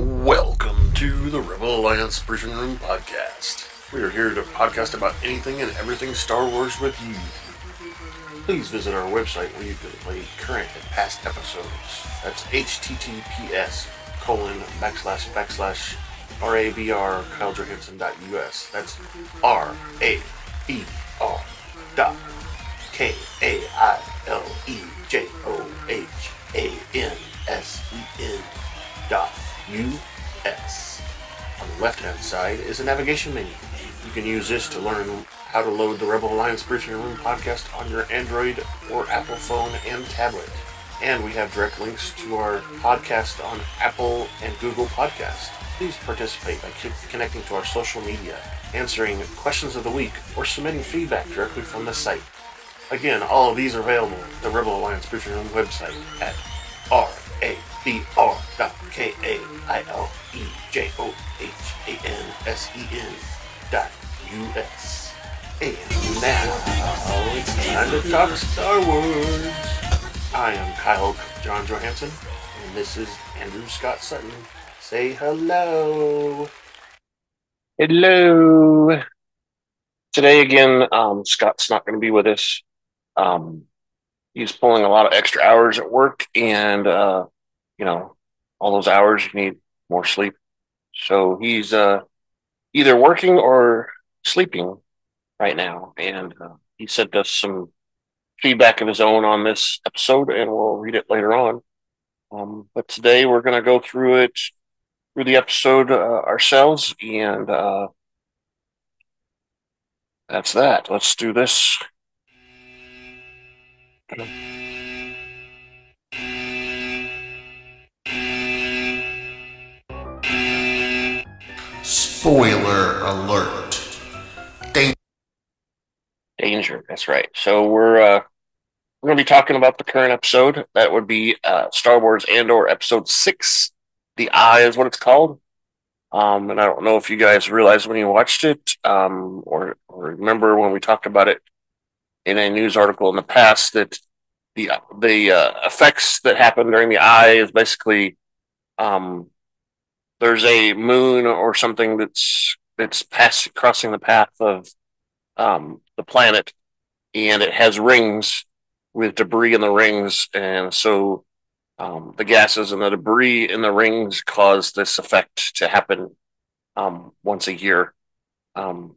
Welcome to the Rebel Alliance Briefing Room podcast. We are here to podcast about anything and everything Star Wars with you. Please visit our website where you can play current and past episodes. That's https colon backslash backslash rabr kailejohansen.us. That's R A B R dot K A I L E J O H A N S E N dot U S. On the left hand side is a navigation menu. You can use this to learn how to load the Rebel Alliance Briefing Room podcast on your Android or Apple phone and tablet. And we have direct links to our podcast on Apple and Google Podcast. Please participate by connecting to our social media, answering questions of the week, or submitting feedback directly from the site. Again, all of these are available at the Rebel Alliance Briefing Room website at R-A-B-R dot K-A-I-L-E-J-O-H-A-N-S-E-N dot U-S. And now, it's time to talk Star Wars. I am Kyle John Johansen, and this is Andrew Scott Sutton. Say hello. Hello. Today again, um, Scott's not going to be with us. Um, he's pulling a lot of extra hours at work, and uh, you know, all those hours you need more sleep. So he's uh, either working or sleeping right now, and uh, he sent us some feedback of his own on this episode, and we'll read it later on. Um, but today we're going to go through it through the episode uh, ourselves, and uh, that's that. Let's do this. Spoiler alert. Dang. Danger. That's right. So we're uh, we're to be talking about the current episode. That would be uh, Star Wars Andor Episode Six. The Eye is what it's called. Um, and I don't know if you guys realized when you watched it, um, or, or remember when we talked about it in a news article in the past that the the uh, effects that happen during the eye is basically um, there's a moon or something that's that's pass, crossing the path of um, the planet, and it has rings with debris in the rings, and so um, the gases and the debris in the rings cause this effect to happen um, once a year. Um,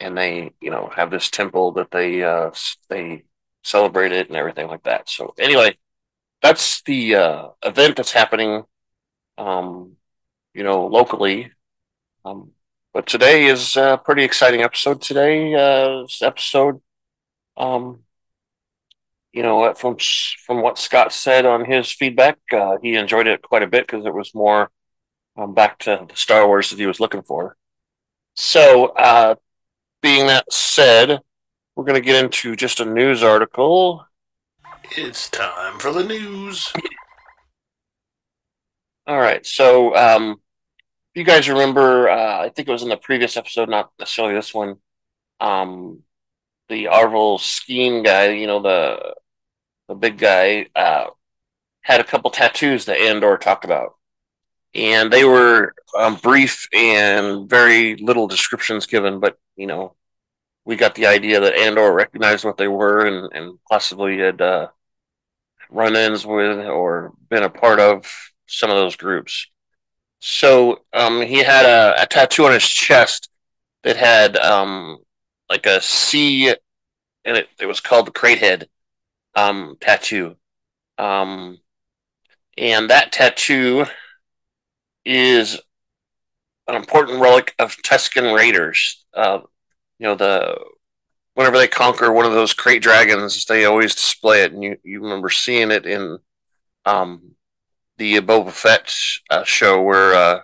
and they, you know, have this temple that they uh, they celebrate it and everything like that. So anyway, that's the uh, event that's happening, um, you know, locally. Um, but today is a pretty exciting episode. Today, uh, episode, um, you know, from from what Scott said on his feedback, uh, he enjoyed it quite a bit because it was more um, back to the Star Wars that he was looking for. So, uh, being that said, we're going to get into just a news article. It's time for the news. All right, so um, you guys remember? Uh, I think it was in the previous episode, not necessarily this one. Um, the Arvel Skeen guy, you know the the big guy, uh, had a couple tattoos that Andor talked about, and they were um, brief and very little descriptions given. But you know, we got the idea that Andor recognized what they were and, and possibly had uh, run-ins with or been a part of some of those groups. So um, he had a, a, tattoo on his chest that had um, like a C, and it, it was called the Cratehead um, tattoo. Um, and that tattoo is an important relic of Tusken Raiders. Uh, you know, the whenever they conquer one of those krayt dragons, they always display it, and you, you remember seeing it in um, the Boba Fett uh, show where uh,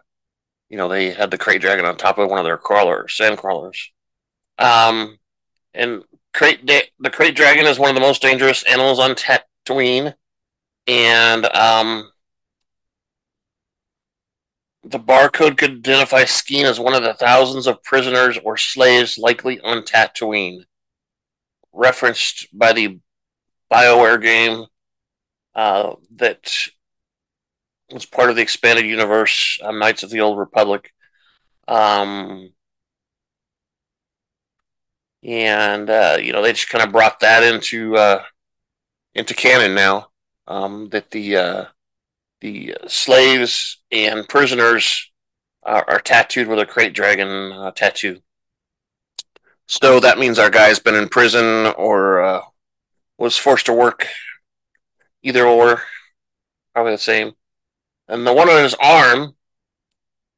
you know they had the krayt dragon on top of one of their crawlers, sand crawlers. Um, and da- the krayt dragon is one of the most dangerous animals on Tatooine, and um, the barcode could identify Skeen as one of the thousands of prisoners or slaves likely on Tatooine, referenced by the BioWare game uh, that was part of the expanded universe, um, Knights of the Old Republic. Um, and uh, you know they just kind of brought that into uh, into canon now. Um, that the uh, the slaves and prisoners are, are, tattooed with a krayt dragon uh, tattoo. So that means our guy's been in prison or uh, was forced to work either or, probably the same. And the one on his arm,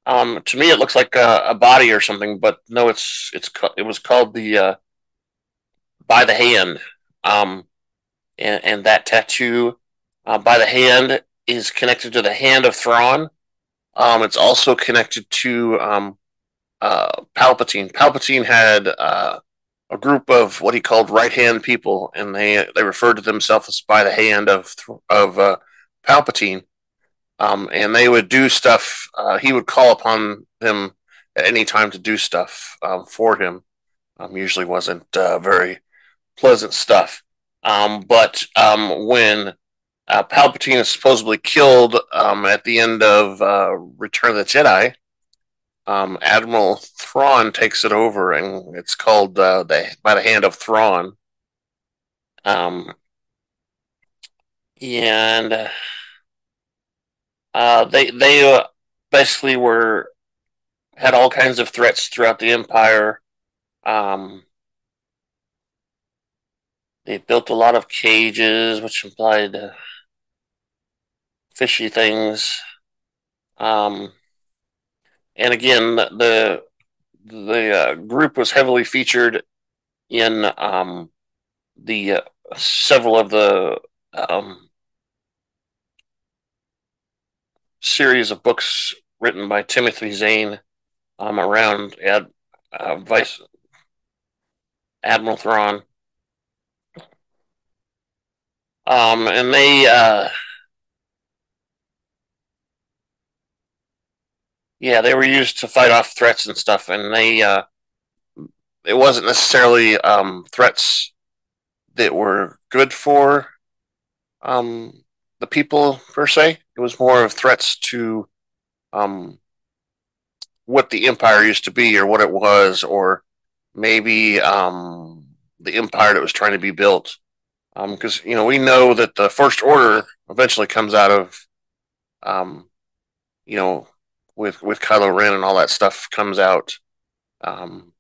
um, to me, it looks like a, a, body or something, but no, it's it's it was called the uh, by the hand, um, and, and that tattoo uh, by the hand is connected to the hand of Thrawn. Um, it's also connected to um, uh, Palpatine. Palpatine had uh, a group of what he called right hand people, and they they referred to themselves as by the hand of of uh, Palpatine. Um, and they would do stuff. Uh, he would call upon them at any time to do stuff um, for him. Um, usually wasn't uh, very pleasant stuff. Um, but um, when uh, Palpatine is supposedly killed um, at the end of uh, Return of the Jedi, Admiral Thrawn takes it over, and it's called uh, the by the hand of Thrawn. And uh, they they uh, basically were had all kinds of threats throughout the Empire. Um, they built a lot of cages, which implied uh, fishy things. Um, and again, the the uh, group was heavily featured in um, the several of the um, series of books written by Timothy Zahn um, around Ad, uh, Vice Admiral Thrawn. Um, and they uh, Yeah, they were used to fight off threats and stuff, and they uh, it wasn't necessarily um, threats that were good for um, the people per se. It was more of threats to um, what the empire used to be, or what it was, or maybe um, the empire that was trying to be built. Because um, you know we know that the First Order eventually comes out of, um, you know, with with Kylo Ren and all that stuff comes out, um,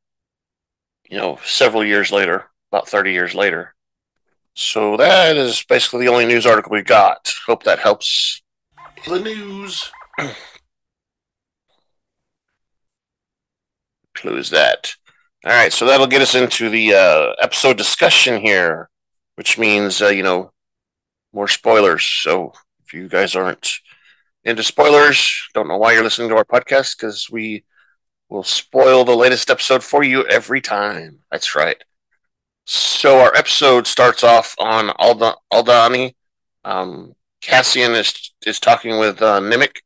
you know, several years later, about thirty years later. So that is basically the only news article we got. Hope that helps. The news. Close that. All right, so that'll get us into the uh, episode discussion here, which means uh, you know more spoilers. So if you guys aren't into spoilers. Don't know why you're listening to our podcast because we will spoil the latest episode for you every time. That's right. So our episode starts off on Alda- Aldhani. Um, Cassian is is talking with uh, Nemik,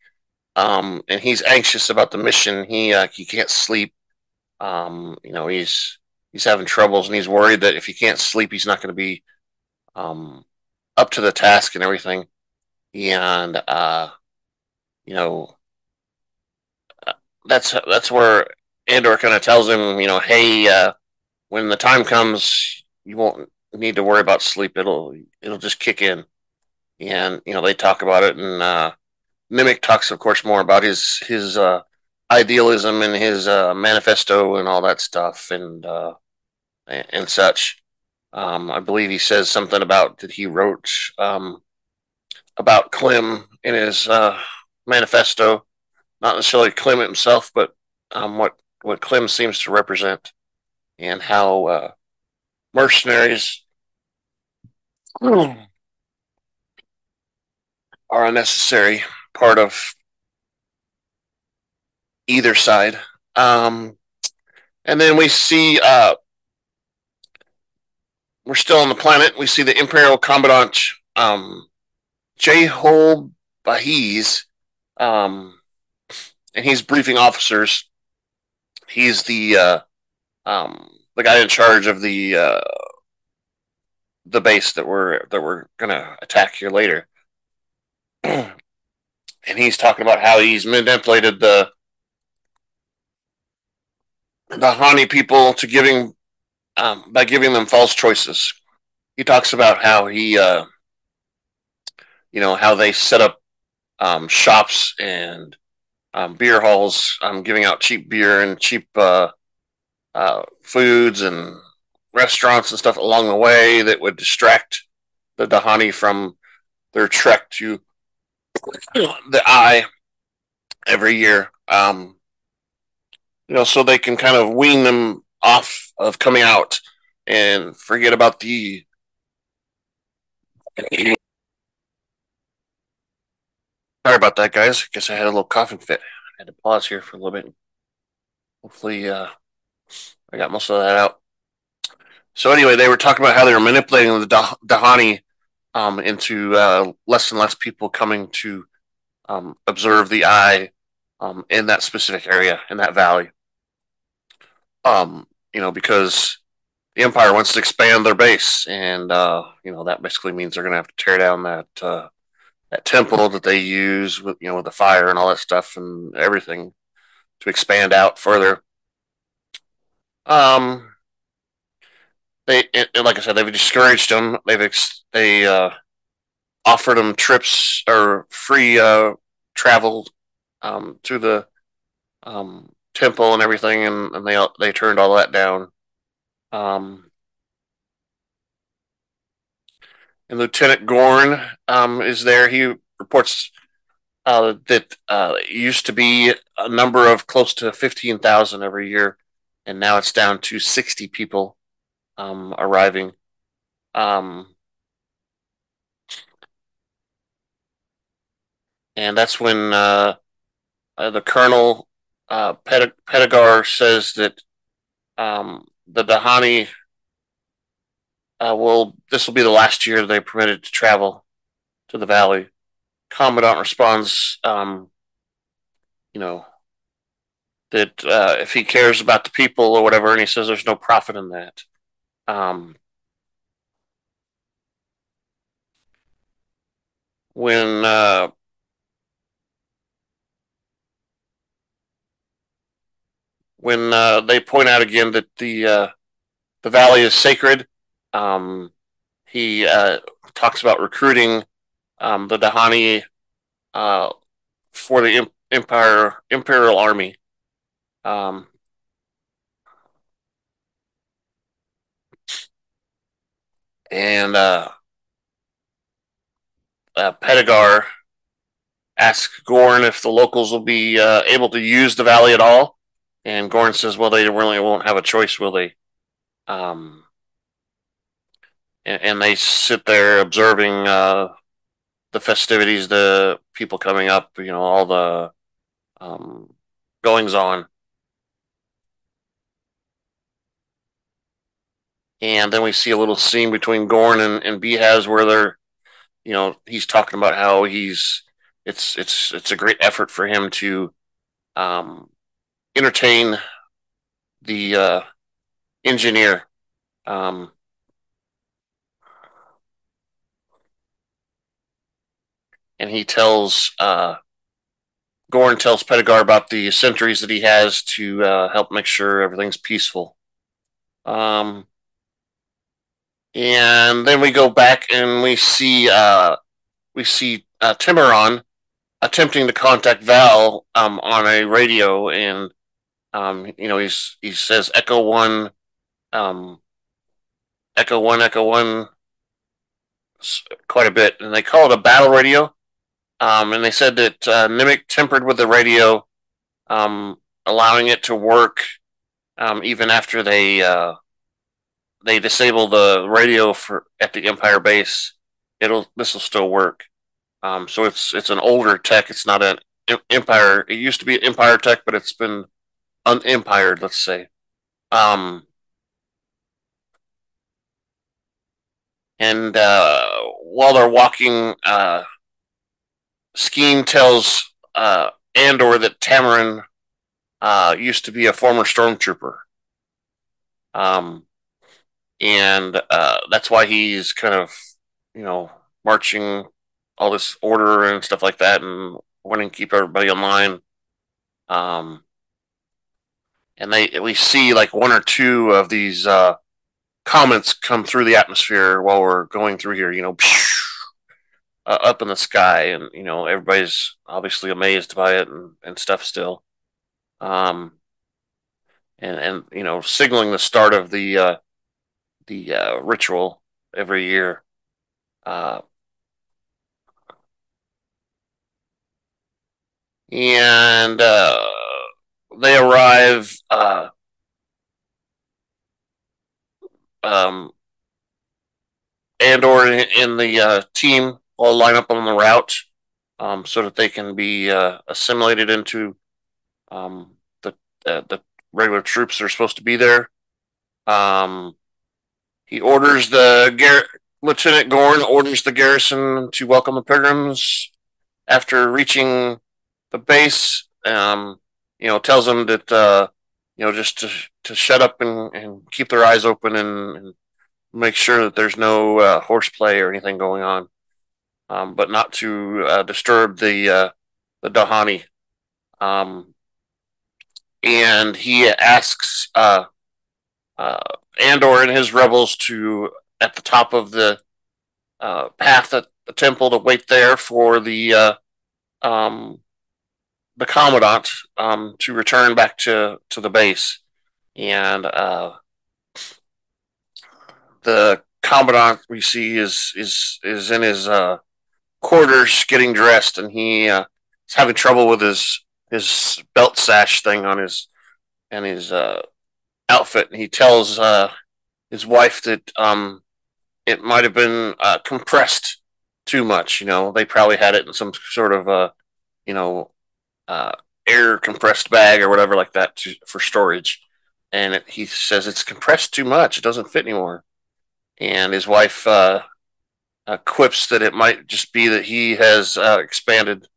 um, and he's anxious about the mission. He uh, he can't sleep. Um, you know he's he's having troubles, and he's worried that if he can't sleep, he's not going to be um, up to the task and everything. And uh, you know, that's that's where Andor kind of tells him, you know, hey, uh, when the time comes, you won't need to worry about sleep. It'll it'll just kick in, and you know they talk about it, and uh, Nemik talks, of course, more about his his uh, idealism and his uh, manifesto and all that stuff, and uh, and such. Um, I believe he says something about that he wrote um, about Clem in his uh, manifesto, not necessarily Clement himself, but um, what what Clem seems to represent, and how uh, mercenaries are a necessary part of either side. Um, and then we see uh, we're still on the planet. We see the Imperial Commandant um, Jayhold Beehaz um, and he's briefing officers. He's the uh, um, the guy in charge of the uh, the base that we're that we're gonna attack here later. and he's talking about how he's manipulated the the Hani people to giving um, by giving them false choices. He talks about how he, uh, you know, how they set up um, shops and um, beer halls, um, giving out cheap beer and cheap uh, uh, foods and restaurants and stuff along the way that would distract the Dahani from their trek to the eye every year. Um, you know, so they can kind of wean them off of coming out and forget about the Sorry about that, guys. I guess I had a little coughing fit. I had to pause here for a little bit. Hopefully, uh, I got most of that out. So anyway, they were talking about how they were manipulating the Dahani um, into uh, less and less people coming to um, observe the eye um, in that specific area in that valley. Um, you know, because the Empire wants to expand their base, and uh, you know that basically means they're going to have to tear down that uh, that temple that they use with you know with the fire and all that stuff and everything to expand out further. Um, they it, like I said, they've discouraged them. They've ex- they uh, offered them trips or free uh, travel um, to the um, temple and everything, and, and they they turned all that down. Um, and Lieutenant Gorn um, is there. He reports uh, that uh, it used to be a number of close to 15,000 every year, and now it's down to 60 people um, arriving. Um, and that's when uh, uh the colonel uh, Petigar says that um, the Dahani uh, will this will be the last year they permitted to travel to the valley. Commandant responds, um, you know, that uh, if he cares about the people or whatever, and he says there's no profit in that. Um, when uh, when uh, they point out again that the uh, the valley is sacred. Um, he uh, talks about recruiting um, the Dahani uh, for the Empire Imperial Army. Um, and uh, uh, Petigar asks Gorn if the locals will be uh, able to use the valley at all. And Gorn says, well, they really won't have a choice, will they? Um, and, and they sit there observing uh, the festivities, the people coming up, you know, all the um, goings on. And then we see a little scene between Gorn and, and Beehaz where they're, you know, he's talking about how he's it's it's it's a great effort for him to um, entertain the uh, engineer. Um, and he tells uh, Gorn tells Petigar about the sentries that he has to uh, help make sure everything's peaceful. Um, and then we go back and we see uh, we see uh, Timuron attempting to contact Val um, on a radio, and um, you know, he's he says Echo One, um, Echo One, Echo One, quite a bit, and they call it a battle radio. Um, and they said that uh, Nemik tempered with the radio, um, allowing it to work um, even after they uh, they disable the radio for at the Empire base. It'll this will still work. Um, so it's it's an older tech. It's not an Empire. It used to be Empire tech, but it's been unempired, let's say. Um, and uh, while they're walking, uh, Skeen tells uh, Andor that Tamarin uh, used to be a former stormtrooper. Um, and uh, that's why he's kind of, you know, marching all this order and stuff like that, and wanting to keep everybody in line. Um, and they we see like one or two of these uh, comets come through the atmosphere while we're going through here. You know, uh, up in the sky, and you know everybody's obviously amazed by it and, and stuff still. Um, and and you know signaling the start of the uh, the uh, ritual every year. Uh, and uh, they arrive. Uh, um, Andor in the uh, team all line up on the route um, so that they can be uh, assimilated into um, the uh, the regular troops that are supposed to be there. Um, he orders the Gar- Lieutenant Gorn orders the garrison to welcome the pilgrims after reaching the base. Um, you know, tells them that uh, you know just to to shut up and, and keep their eyes open and, and make sure that there's no uh, horseplay or anything going on, um, but not to uh, disturb the uh, the Dahani. Um, and he asks uh, uh, Andor and his rebels to at the top of the uh, path at the temple to wait there for the uh, um, the commandant um, to return back to, to the base, and uh, the commandant we see is is is in his uh, quarters getting dressed, and he uh, is having trouble with his his belt sash thing on his and his uh, outfit. And he tells uh, his wife that um, it might have been uh, compressed too much. You know, they probably had it in some sort of uh, you know uh, air compressed bag or whatever like that to, for storage. And it, he says it's compressed too much; it doesn't fit anymore. And his wife uh, uh, quips that it might just be that he has uh, expanded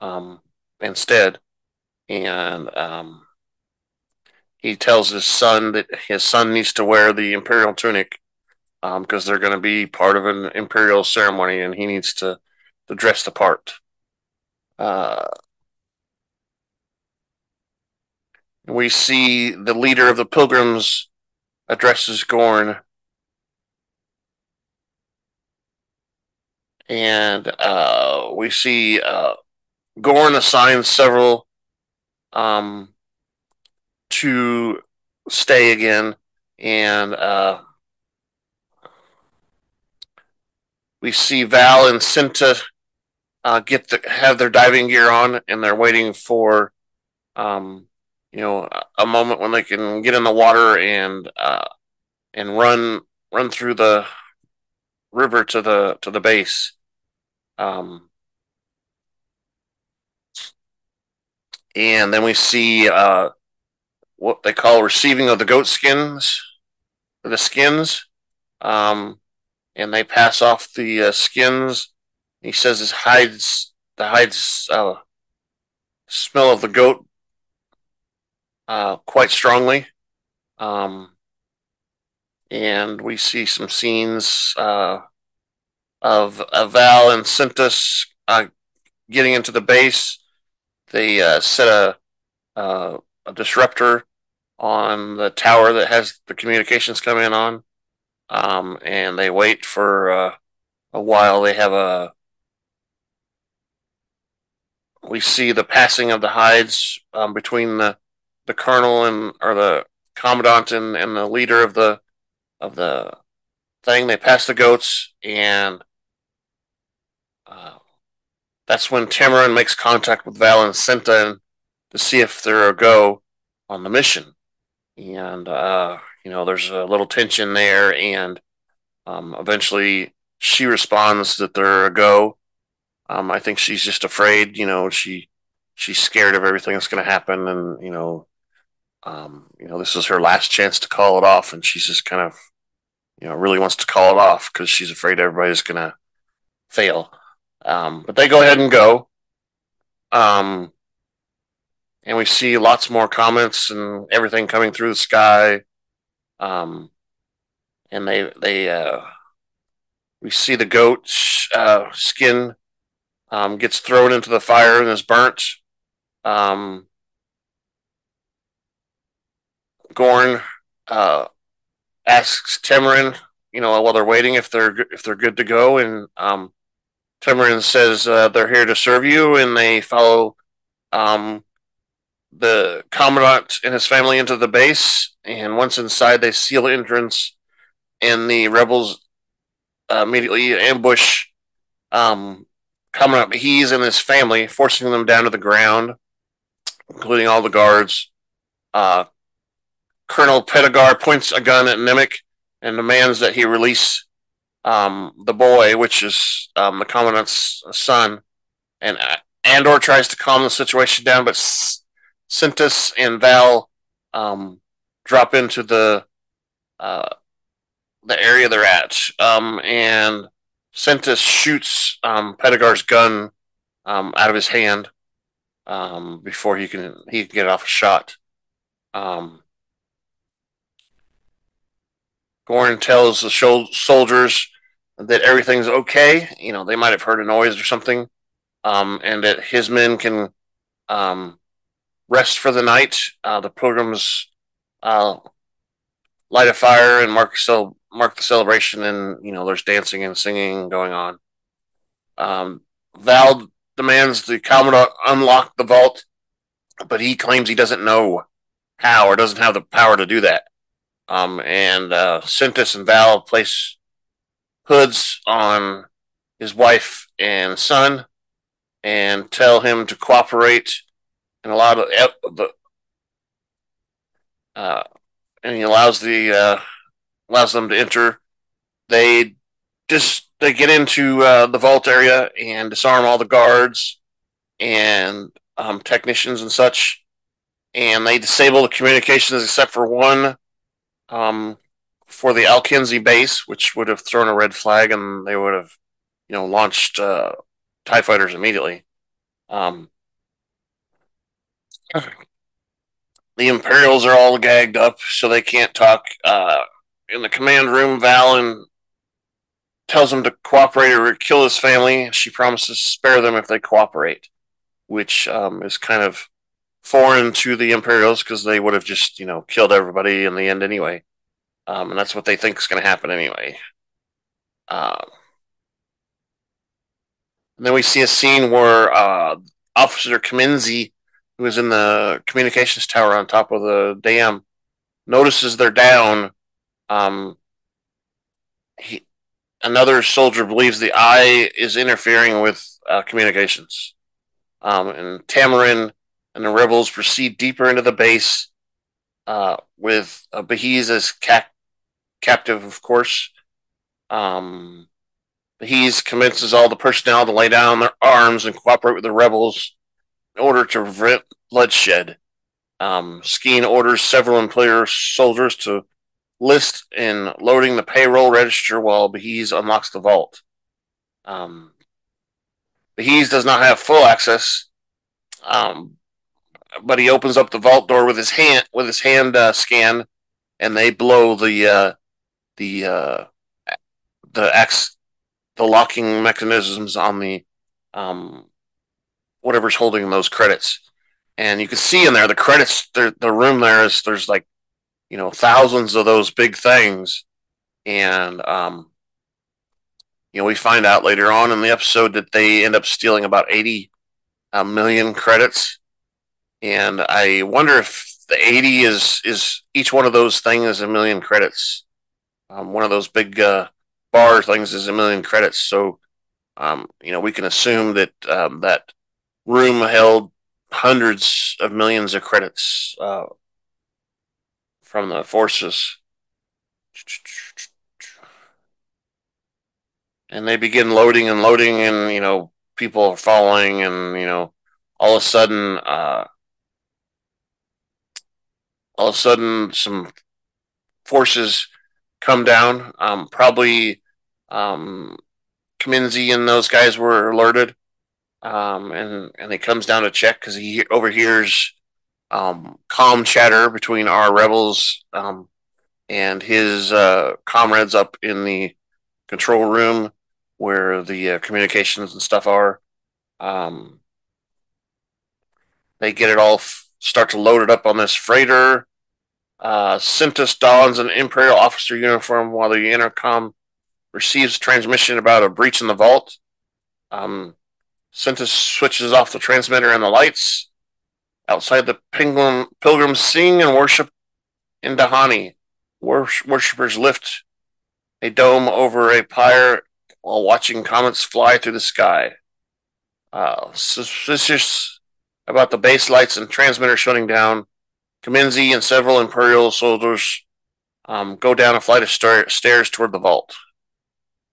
um, instead. And um, he tells his son that his son needs to wear the imperial tunic because um, they're going to be part of an imperial ceremony, and he needs to to dress the part. Uh, we see the leader of the pilgrims addresses Gorn. And uh, we see uh, Gorn assigns several um, to stay again. And uh, we see Val and Cinta uh, get the, have their diving gear on, and they're waiting for um, you know a moment when they can get in the water and uh, and run run through the river to the to the base. Um, and then we see uh, what they call receiving of the goat skins, the skins, um, and they pass off the uh, skins. He says his hides, the hides uh, smell of the goat uh, quite strongly. Um, and we see some scenes uh, of, of Val and Cintas uh, getting into the base. They uh, set a, a disruptor on the tower that has the communications coming on, um, and they wait for uh, a while. They have a we see the passing of the hides um, between the the colonel and or the commandant and, and the leader of the of the thing. They pass the goats, and uh, that's when Tamarin makes contact with Val and Cinta to see if they're a go on the mission. And uh, you know, there's a little tension there, and um, eventually she responds that they're a go. Um, I think she's just afraid. You know, she she's scared of everything that's going to happen, and you know, um, you know, this is her last chance to call it off, and she's just kind of, you know, really wants to call it off because she's afraid everybody's going to fail. Um, but they go ahead and go. Um, and we see lots more comments and everything coming through the sky. Um, and they, they, uh, we see the goat uh, skin um, gets thrown into the fire and is burnt. Um, Gorn uh, asks Tamarin, you know, while they're waiting if they're if they're good to go, and um, Tamarin says uh, they're here to serve you, and they follow um, the commandant and his family into the base. And once inside, they seal the entrance, and the rebels uh, immediately ambush um, Commandant Beehaz and his family, forcing them down to the ground, including all the guards. Uh, Colonel Petigar points a gun at Nemik and demands that he release um, the boy, which is um, the commandant's son. And Andor tries to calm the situation down, but Cintas and Val um, drop into the uh, the area they're at, um, and Cintas shoots um, gun um, out of his hand um, before he can he can get off a shot. Um, Gorn tells the soldiers that everything's okay. You know, they might have heard a noise or something, um, and that his men can um, rest for the night. Uh, the pilgrims uh, light a fire and mark so mark the celebration, and you know, there's dancing and singing going on. Um, Val demands the commandant unlock the vault, but he claims he doesn't know how or doesn't have the power to do that. Um, and uh, Cintas and Val place hoods on his wife and son and tell him to cooperate and allow the uh, and he allows the uh, allows them to enter. They just they get into uh, the vault area and disarm all the guards and um, technicians and such, and they disable the communications except for one um, for the Alkenzi base, which would have thrown a red flag and they would have, you know, launched uh, TIE fighters immediately. Um, the Imperials are all gagged up, so they can't talk. Uh, in the command room, Valen tells him to cooperate or kill his family. She promises to spare them if they cooperate, which um, is kind of foreign to the Imperials because they would have just, you know, killed everybody in the end anyway. Um, and that's what they think is going to happen anyway. Uh, and then we see a scene where uh, Officer Kamenzi, who is in the communications tower on top of the dam, notices they're down. Um, he, another soldier believes the eye is interfering with uh, communications. Um, and Tamarin and the rebels proceed deeper into the base uh, with uh, as ca- captive, of course. Um, convinces all the personnel to lay down their arms and cooperate with the rebels in order to prevent bloodshed. Um, Skeen orders several employer soldiers to list in loading the payroll register while Beehaz unlocks the vault. Um, does not have full access, um, but he opens up the vault door with his hand with his hand uh, scan, and they blow the uh, the uh, the X the locking mechanisms on the um, whatever's holding those credits, and you can see in there the credits. The room there is there's like you know thousands of those big things, and um, you know we find out later on in the episode that they end up stealing about eighty uh, million credits and I wonder if the 80 is is each one of those things is a million credits. Um, one of those big uh, bar things is a million credits. So, um, you know, we can assume that um, that room held hundreds of millions of credits uh, from the forces. And they begin loading and loading, and you know, people are falling, and you know, all of a sudden, uh, all of a sudden some forces come down. Um, probably um, and those guys were alerted, um, and and he comes down to check because he overhears um, calm chatter between our rebels um, and his uh, comrades up in the control room where the uh, communications and stuff are. Um, they get it all, f- start to load it up on this freighter. Uh, Cintas dons an Imperial officer uniform while the intercom receives transmission about a breach in the vault. Um, Cintas switches off the transmitter and the lights. Outside, the pilgrim, pilgrims sing and worship in Dahani. worshippers lift a dome over a pyre while watching comets fly through the sky. Uh, suspicious about the base lights and transmitter shutting down, Kamenzi and several Imperial soldiers um, go down a flight of star- stairs toward the vault.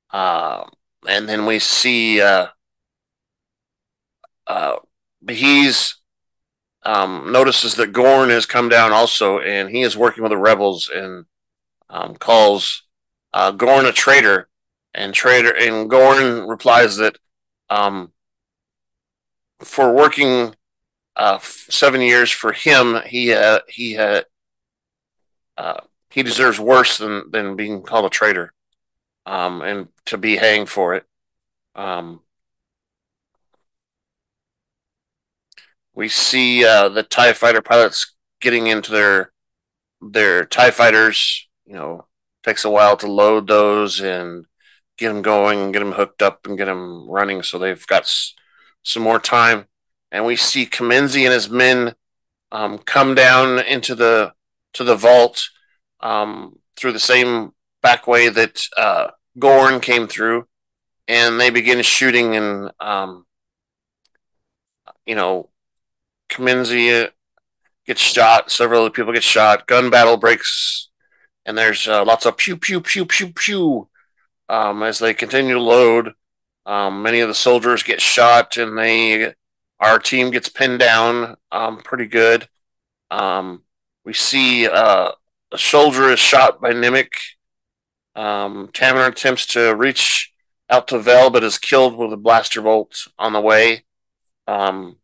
Uh, and then we see uh, uh, he's um, notices that Gorn has come down also, and he is working with the rebels and um, calls uh, Gorn a traitor. And traitor and Gorn replies that um, for working uh, seven years for him, he uh, he uh, he deserves worse than than being called a traitor, um, and to be hanged for it. Um, we see uh, the Tie Fighter pilots getting into their their Tie Fighters. You know, takes a while to load those and get them going, and get them hooked up, and get them running. So they've got s- some more time. And we see Kamenzi and his men um, come down into the to the vault um, through the same back way that uh, Gorn came through, and they begin shooting and um, you know Kamenzi gets shot. Several people get shot. Gun battle breaks, and there's uh, lots of pew pew pew pew pew um, as they continue to load. Um, many of the soldiers get shot, and they our team gets pinned down um, pretty good. Um, we see uh, a soldier is shot by Nemik. Um, attempts to reach out to Vel, but is killed with a blaster bolt on the way. Um,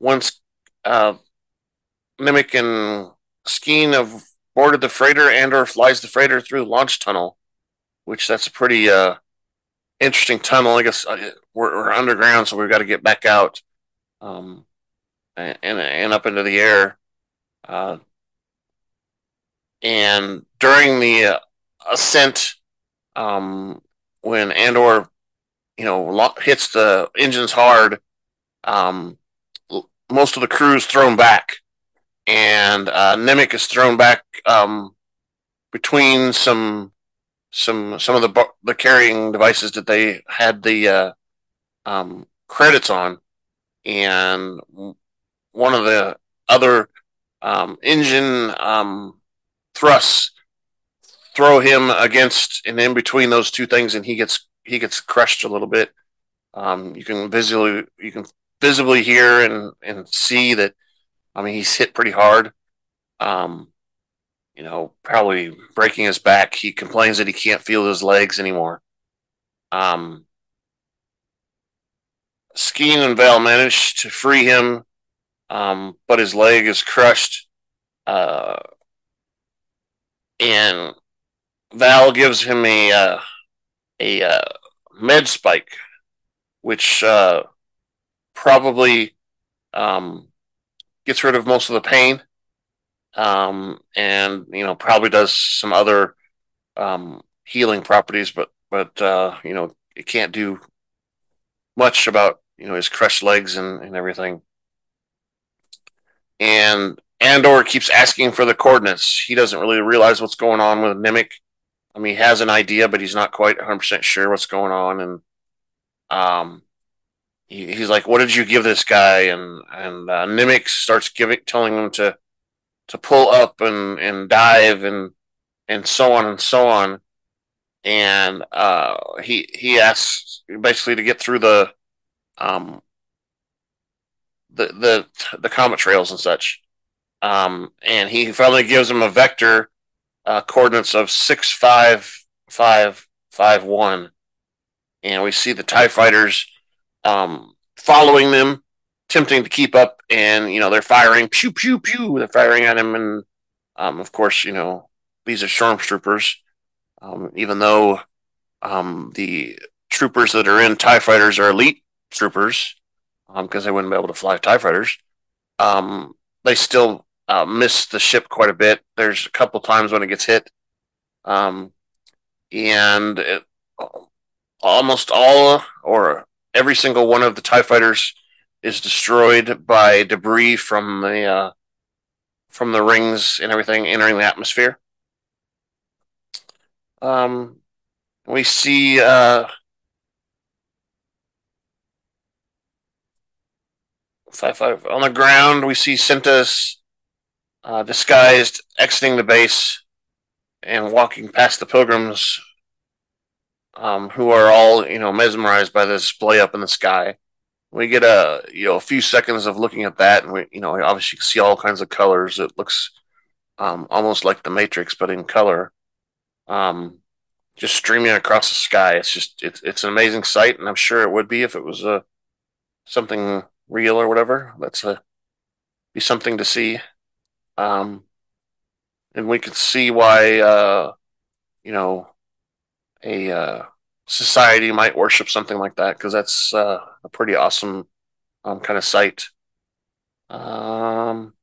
once uh, Nemik and Skeen have boarded the freighter, Andor flies the freighter through launch tunnel, which that's a pretty uh, interesting tunnel. I guess uh, we're, we're, underground, so we've got to get back out um, and, and up into the air. Uh, and during the uh, ascent, um, when Andor, you know, hits the engines hard, um, most of the crew is thrown back, and uh, Nemik is thrown back um, between some some some of the the carrying devices that they had the uh, um, credits on, and one of the other um, engine um, thrusts throw him against and in between those two things, and he gets he gets crushed a little bit. Um, you can visually you can visibly hear and and see that. I mean, he's hit pretty hard. Um, you know, probably breaking his back. He complains that he can't feel his legs anymore. Um, Skeen and Val manage to free him, um, but his leg is crushed. Uh, and Val gives him a uh, a uh, med spike, which uh, probably um, gets rid of most of the pain, um, and you know probably does some other um, healing properties, but but uh, you know it can't do much about you know his crushed legs and, and everything. And Andor keeps asking for the coordinates. He doesn't really realize what's going on with Nemik. I mean, he has an idea, but he's not quite 100% sure what's going on. And um, he, he's like, "What did you give this guy?" And and uh, Nemik starts giving, telling him to to pull up and and dive and and so on and so on. And uh, he he asks basically to get through the um the the the comet trails and such. Um, and he finally gives him a vector uh, coordinates of six five five five one, and we see the Tie fighters um, following them, attempting to keep up, and you know they're firing pew pew pew. They're firing at him, and um, of course you know these are stormtroopers. Um, even though um, the troopers that are in Tie fighters are elite troopers because um, they wouldn't be able to fly Tie fighters. Um, they still uh, miss the ship quite a bit. There's a couple times when it gets hit, um, and it, almost all or every single one of the Tie fighters is destroyed by debris from the uh, from the rings and everything entering the atmosphere. Um, we see uh, five five on the ground. We see Cintas uh, disguised exiting the base and walking past the pilgrims, um, who are all you know mesmerized by the display up in the sky. We get a you know a few seconds of looking at that, and we you know obviously see all kinds of colors. It looks um, almost like the Matrix, but in color. Um, just streaming across the sky. It's just it's it's an amazing sight, and I'm sure it would be if it was a uh, something real or whatever. That's a be something to see. Um, and we could see why uh, you know a uh, society might worship something like that because that's uh, a pretty awesome um, kind of sight. Um,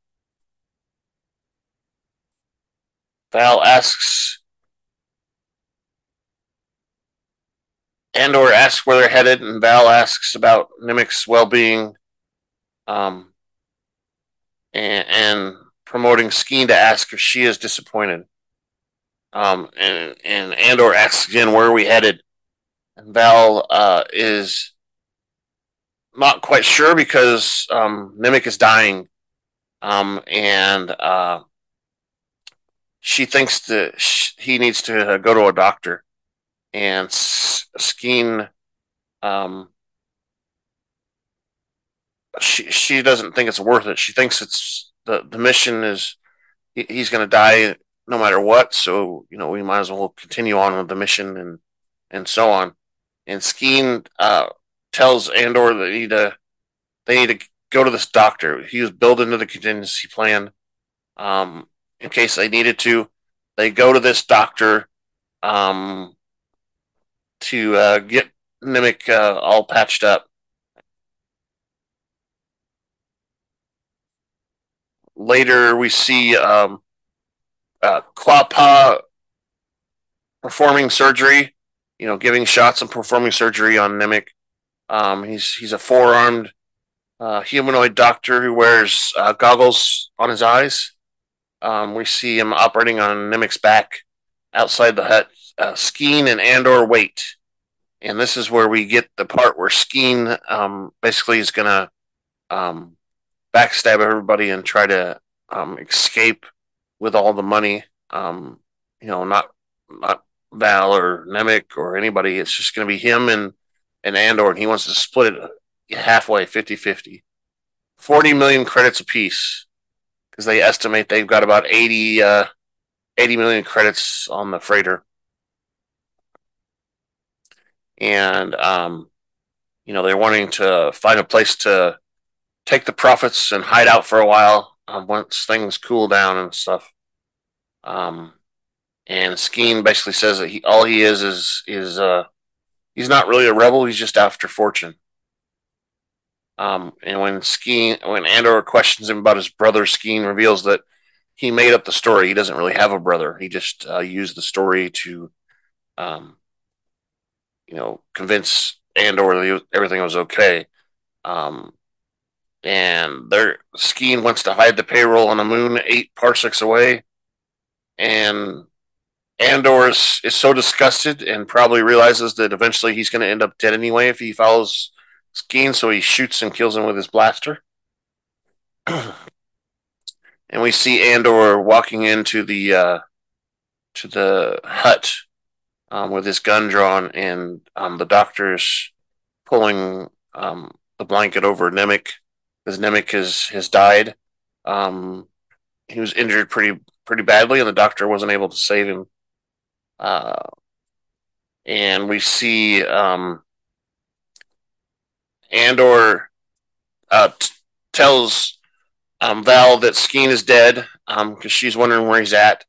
Vel asks Andor asks where they're headed, and Vel asks about Nemik's well-being, um, and, and promoting Skeen to ask if she is disappointed. Um, and and Andor asks again where are we headed, and Vel uh, is not quite sure because um, Nemik is dying, um, and uh, she thinks that he needs to go to a doctor, and Skeen, um, she she doesn't think it's worth it. She thinks it's the the mission is he, he's going to die no matter what. So you know we might as well continue on with the mission and and so on. And Skeen uh, tells Andor that they need to they need to go to this doctor. He was built into the contingency plan um, in case they needed to. They go to this doctor. Um, to uh, get Nemik uh, all patched up. Later, we see um, uh, Quadpaw performing surgery, you know, giving shots and performing surgery on Nemik. Um, he's he's a four armed uh, humanoid doctor who wears uh, goggles on his eyes. Um, we see him operating on Nemik's back outside the hut uh, Skeen and Andor wait. And this is where we get the part where Skeen um, basically is going to um, backstab everybody and try to um, escape with all the money. Um, you know, not not Vel or Nemik or anybody. It's just going to be him and, and Andor, and he wants to split it halfway, 50 50. 40 million credits apiece because they estimate they've got about 80, uh, 80 million credits on the freighter and um, you know they're wanting to find a place to take the profits and hide out for a while um, once things cool down and stuff. Um, and Skeen basically says that he all he is is is uh, he's not really a rebel. He's just after fortune. Um, and when Skeen, when Andor questions him about his brother, Skeen reveals that he made up the story. He doesn't really have a brother. He just uh, used the story to um, you know, convince Andor that everything was okay. Um, and their Skeen wants to hide the payroll on the moon eight parsecs away. And Andor is, is so disgusted and probably realizes that eventually he's going to end up dead anyway if he follows Skeen, so he shoots and kills him with his blaster. and we see Andor walking into the uh, to the hut um, with his gun drawn, and um, the doctor's pulling um, the blanket over Nemik because Nemik has has died. Um, he was injured pretty pretty badly, and the doctor wasn't able to save him. Uh, and we see um, Andor uh, t- tells um, Vel that Skeen is dead because um, she's wondering where he's at.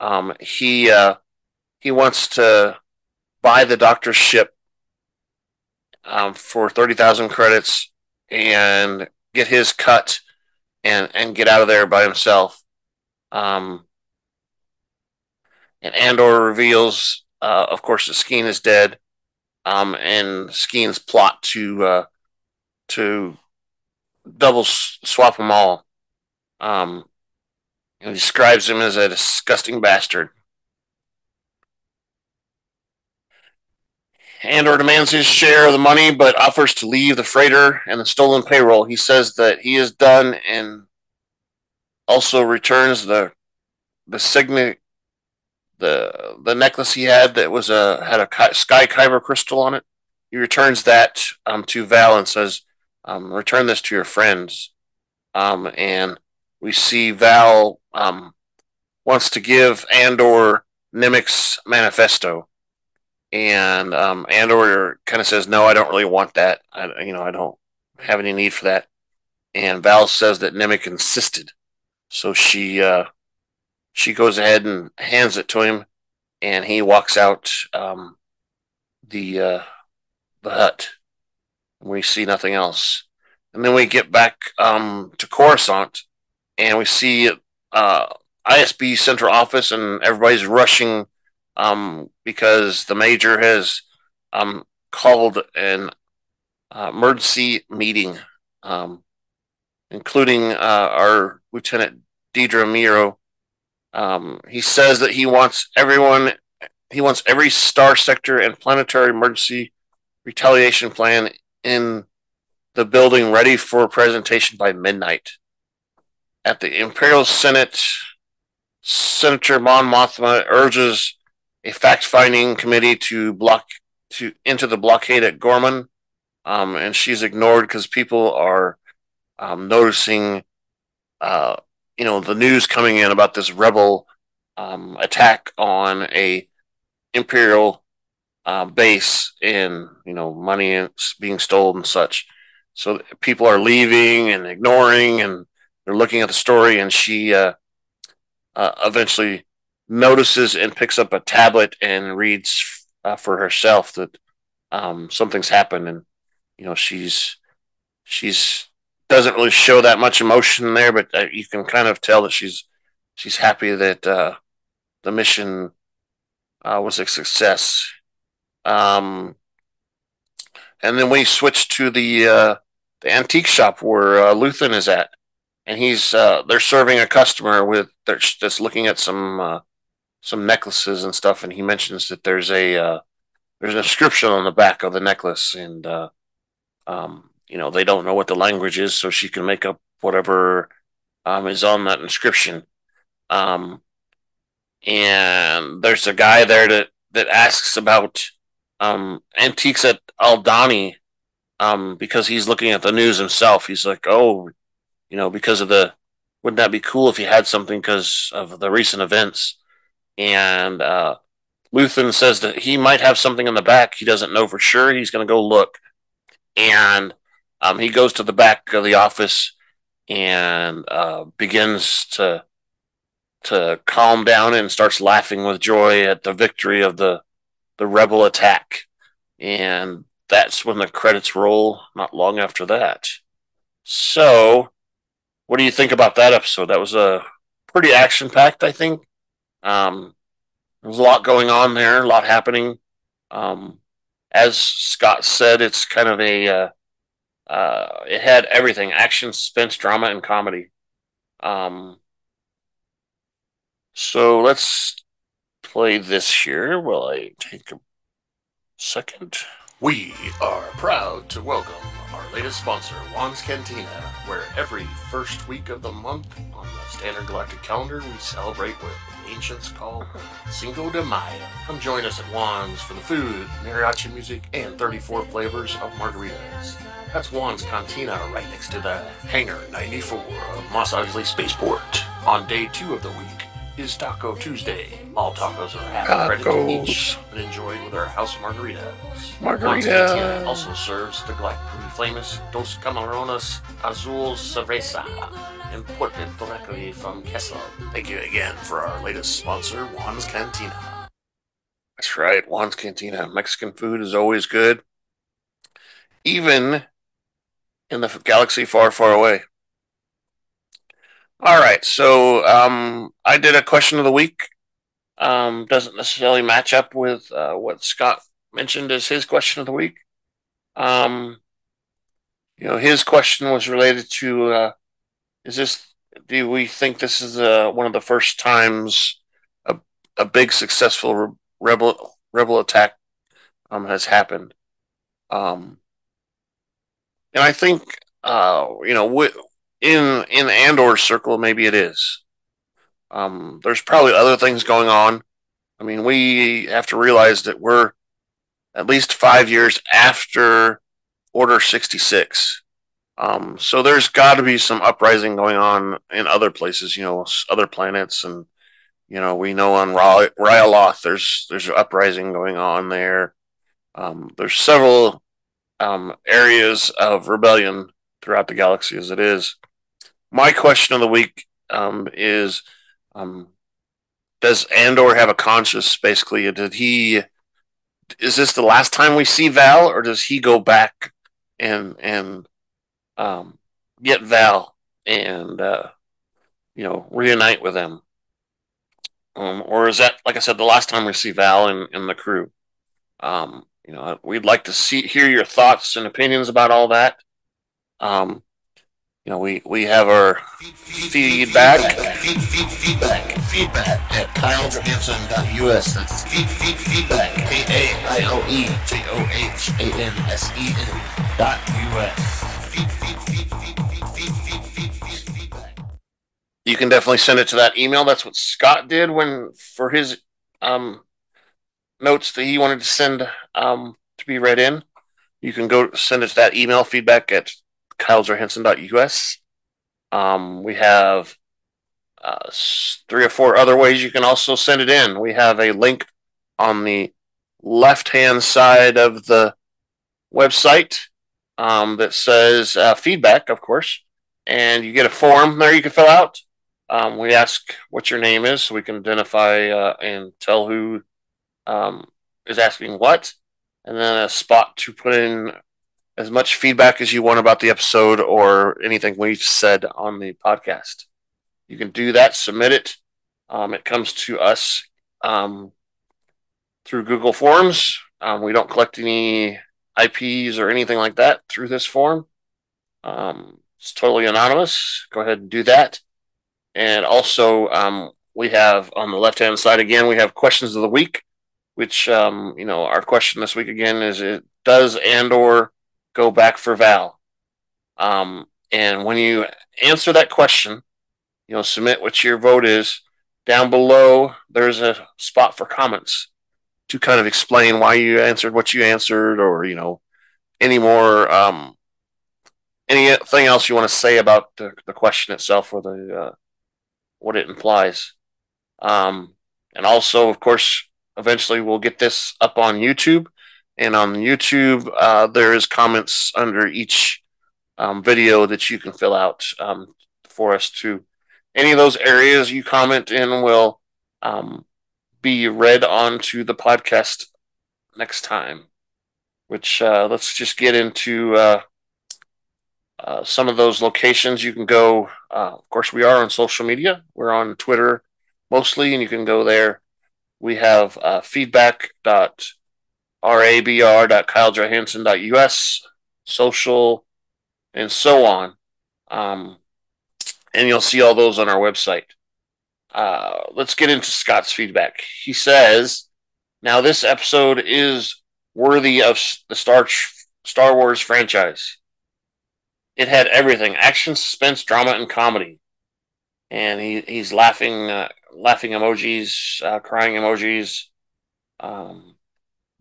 Um, he uh, he wants to buy the doctor's ship um, for thirty thousand credits and get his cut and and get out of there by himself. Um, and Andor reveals, uh, of course, that Skeen is dead, um, and Skeen's plot to uh, to double swap them all. Um, and describes him as a disgusting bastard. Andor demands his share of the money, but offers to leave the freighter and the stolen payroll. He says that he is done and also returns the the signet the the necklace he had that was a had a sky kyber crystal on it. He returns that um, to Vel and says, um, "Return this to your friends." Um, and we see Vel um, wants to give Andor Nemik's manifesto, and um, Andor kind of says, "No, I don't really want that. I, you know, I don't have any need for that." And Vel says that Nemik insisted, so she uh, she goes ahead and hands it to him, and he walks out um, the uh, the hut. We see nothing else, and then we get back um, to Coruscant, and we see uh, ISB central office, and everybody's rushing um, because the major has um, called an uh, emergency meeting, um, including uh, our Lieutenant Dedra Meero. Um, he says that he wants everyone, he wants every star sector and planetary emergency retaliation plan in the building ready for presentation by midnight. At the Imperial Senate, Senator Mon Mothma urges a fact-finding committee to block to enter the blockade at Ghorman, um, and she's ignored because people are um, noticing, uh, you know, the news coming in about this rebel um, attack on a imperial uh, base and you know money being stolen and such. So people are leaving and ignoring and they're looking at the story, and she uh, uh, eventually notices and picks up a tablet and reads uh, for herself that um, something's happened, and you know she's she's doesn't really show that much emotion there, but uh, you can kind of tell that she's she's happy that uh, the mission uh, was a success. Um, and then we switch to the uh, the antique shop where uh, Luthen is at, and he's uh, they're serving a customer with they're just looking at some uh, some necklaces and stuff, and he mentions that there's a uh, there's an inscription on the back of the necklace, and uh, um, you know they don't know what the language is, so she can make up whatever um, is on that inscription. Um, and there's a guy there that that asks about um, antiques at Aldhani um, because he's looking at the news himself. He's like, "Oh, you know, because of the wouldn't that be cool if you had something because of the recent events? And uh, Luthen says that he might have something in the back. He doesn't know for sure. He's going to go look. And um, he goes to the back of the office and uh, begins to to calm down and starts laughing with joy at the victory of the the rebel attack. And that's when the credits roll. Not long after that. So what do you think about that episode? That was a pretty action packed, I think. Um, there's a lot going on there, a lot happening. Um, as Scott said, it's kind of a uh, uh, it had everything: action, suspense, drama, and comedy. Um, so let's play this here. Will I take a second? We are proud to welcome our latest sponsor, Juan's Cantina, where every first week of the month on the standard galactic calendar we celebrate what the ancients call Cinco de Mayo. Come join us at Juan's for the food, mariachi music, and 34 flavors of margaritas. That's Juan's Cantina right next to the Hangar 94 of Mos Eisley Spaceport. On day two of the week, is Taco Tuesday. All tacos are half a credit each and enjoyed with our house margaritas. Margarita also serves the galactically famous Dos Camarones Azul Cerveza, imported directly from Kessel. Thank you again for our latest sponsor, Juan's Cantina. That's right, Juan's Cantina. Mexican food is always good. even in the galaxy far, far away. All right, so um, I did a question of the week. Um, doesn't necessarily match up with uh, what Scott mentioned as his question of the week. Um, you know, his question was related to: uh, Is this? Do we think this is uh, one of the first times a a big successful rebel rebel attack um, has happened? Um, and I think uh, you know, in in Andor circle, maybe it is. Um, there's probably other things going on. I mean, we have to realize that we're at least five years after Order 66. Um, so there's got to be some uprising going on in other places, you know, other planets, and you know, we know on Ryloth there's there's uprising going on there. Um, there's several um, areas of rebellion throughout the galaxy as it is. My question of the week um, is: um, Does Andor have a conscience? Basically, did he? Is this the last time we see Vel, or does he go back and and um, get Vel and uh, you know reunite with them? Um, or is that, like I said, the last time we see Vel and, and the crew? Um, you know, we'd like to see hear your thoughts and opinions about all that. Um, you know, we we have our feedback. Feedback, feedback at kailejohansen.us. That's feedback, K A I L E J O H A N S E N dot US. You can definitely send it to that email. That's what Scott did when for his um, notes that he wanted to send um, to be read in. You can go send it to that email feedback at kylesjohansson.us. Um, we have uh, three or four other ways you can also send it in. We have a link on the left hand side of the website um, that says uh, feedback, of course, and you get a form there you can fill out. Um, we ask what your name is so we can identify uh, and tell who um, is asking what, and then a spot to put in as much feedback as you want about the episode or anything we've said on the podcast. You can do that, submit it. Um, it comes to us um, through Google Forms. Um, we don't collect any IPs or anything like that through this form. Um, it's totally anonymous. Go ahead and do that. And also, um, we have on the left hand side again, we have questions of the week, which, um, you know, our question this week again is it does Andor go back for Vel. Um, and when you answer that question, you know, submit what your vote is. Down below, there's a spot for comments to kind of explain why you answered what you answered, or you know, any more um, anything else you want to say about the, the question itself or the uh, what it implies. Um, and also, of course, eventually we'll get this up on YouTube and on YouTube, uh, there is comments under each um, video that you can fill out um, for us to. Any of those areas you comment in will um, be read onto the podcast next time. Which uh, let's just get into uh, uh some of those locations. You can go. Uh, of course, we are on social media. We're on Twitter mostly, and you can go there. We have uh, feedback dot rabr.kailejohansen.us, social, and so on. Um, and you'll see all those on our website. Uh, let's get into Scott's feedback. He says, "Now this episode is worthy of the Star Star Wars franchise. It had everything: action, suspense, drama, and comedy." And he, he's laughing, uh, laughing emojis, uh, crying emojis. Um,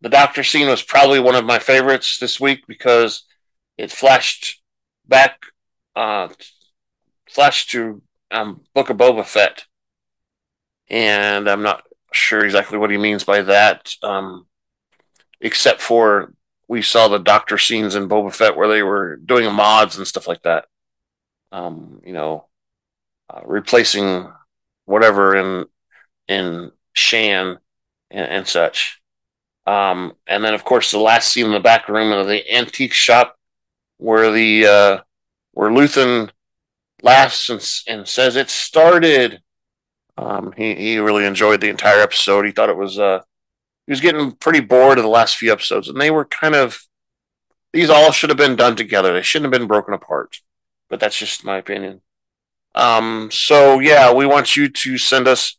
the doctor scene was probably one of my favorites this week because it flashed back, uh, flashed to um, Book of Boba Fett, and I'm not sure exactly what he means by that, um, except for we saw the doctor scenes in Boba Fett where they were doing mods and stuff like that. Um, you know, uh, replacing whatever in in Shand and, and such. Um, and then, of course, the last scene in the back room of the antique shop where the uh, where Luthen laughs and, and says it started. Um, he he really enjoyed the entire episode. He thought it was uh, he was getting pretty bored of the last few episodes, and they were kind of these all should have been done together. They shouldn't have been broken apart. But that's just my opinion. Um, so yeah, we want you to send us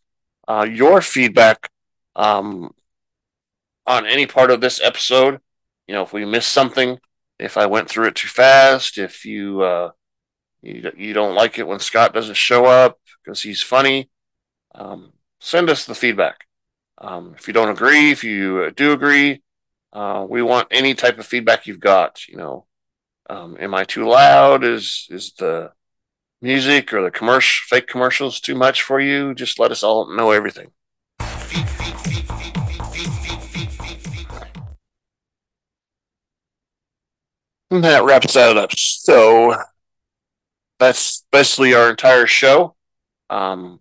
uh, your feedback um, on any part of this episode. You know, if we missed something, if I went through it too fast, if you uh, you you don't like it when Scott doesn't show up because he's funny, um, send us the feedback. Um, if you don't agree, if you do agree, uh, we want any type of feedback you've got. You know, um, am I too loud? Is is the music or the commercial fake commercials too much for you? Just let us all know everything. And that wraps that up. So that's basically our entire show. Um,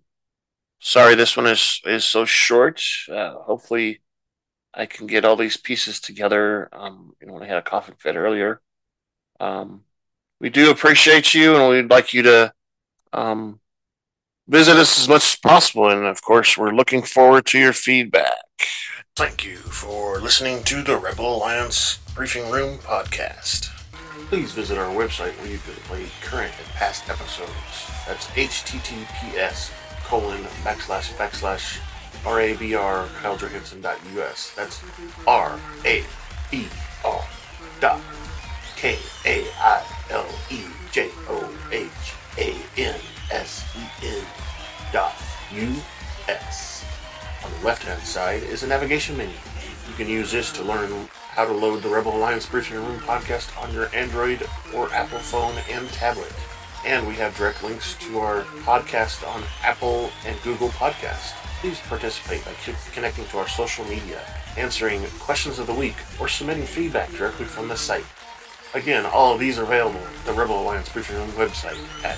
sorry this one is is so short. Uh, hopefully, I can get all these pieces together. Um, you know, when I had a coughing fit earlier. Um, we do appreciate you, and we'd like you to um, visit us as much as possible. And of course, we're looking forward to your feedback. Thank you for listening to the Rebel Alliance Briefing Room podcast. Please visit our website where you can play current and past episodes. That's https colon backslash backslash rabr kailejohansen.us. That's R A B R dot K A I L E J O H A N S E N dot U S. On the left hand side is a navigation menu. You can use this to learn how to load the Rebel Alliance Briefing Room podcast on your Android or Apple phone and tablet. And we have direct links to our podcast on Apple and Google Podcast. Please participate by connecting to our social media, answering questions of the week, or submitting feedback directly from the site. Again, all of these are available at the Rebel Alliance Briefing Room website at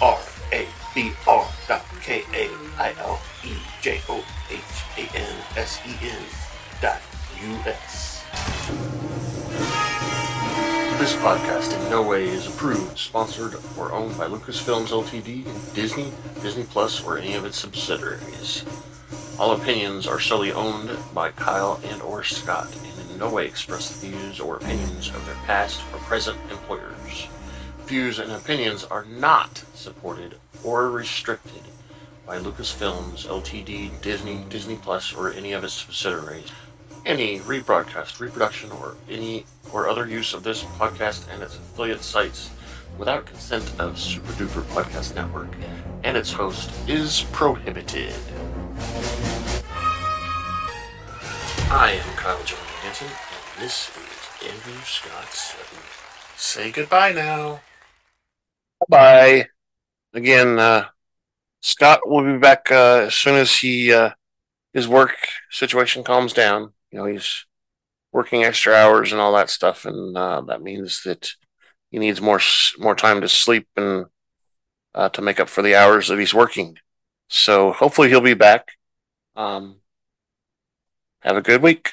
R-A-B-R.K-A-I-L-E-J-O-H-A-N-S-E-N dot U-S. This podcast in no way is approved, sponsored, or owned by Lucasfilms Ltd., Disney, Disney Plus, or any of its subsidiaries. All opinions are solely owned by Kyle and or Scott and in no way express the views or opinions of their past or present employers. Views and opinions are not supported or restricted by Lucasfilms, Ltd., Disney, Disney Plus, or any of its subsidiaries. Any rebroadcast, reproduction, or any or other use of this podcast and its affiliate sites without consent of Super Duper Podcast Network and its host is prohibited. I am Kyle Jones. Hanson, and this is Andrew Scott Sutton. Say goodbye now. Bye. Again, uh, Scott will be back uh, as soon as he uh, his work situation calms down. You know, he's working extra hours and all that stuff, and uh, that means that he needs more more time to sleep and uh, to make up for the hours that he's working. So hopefully he'll be back. Um, have a good week.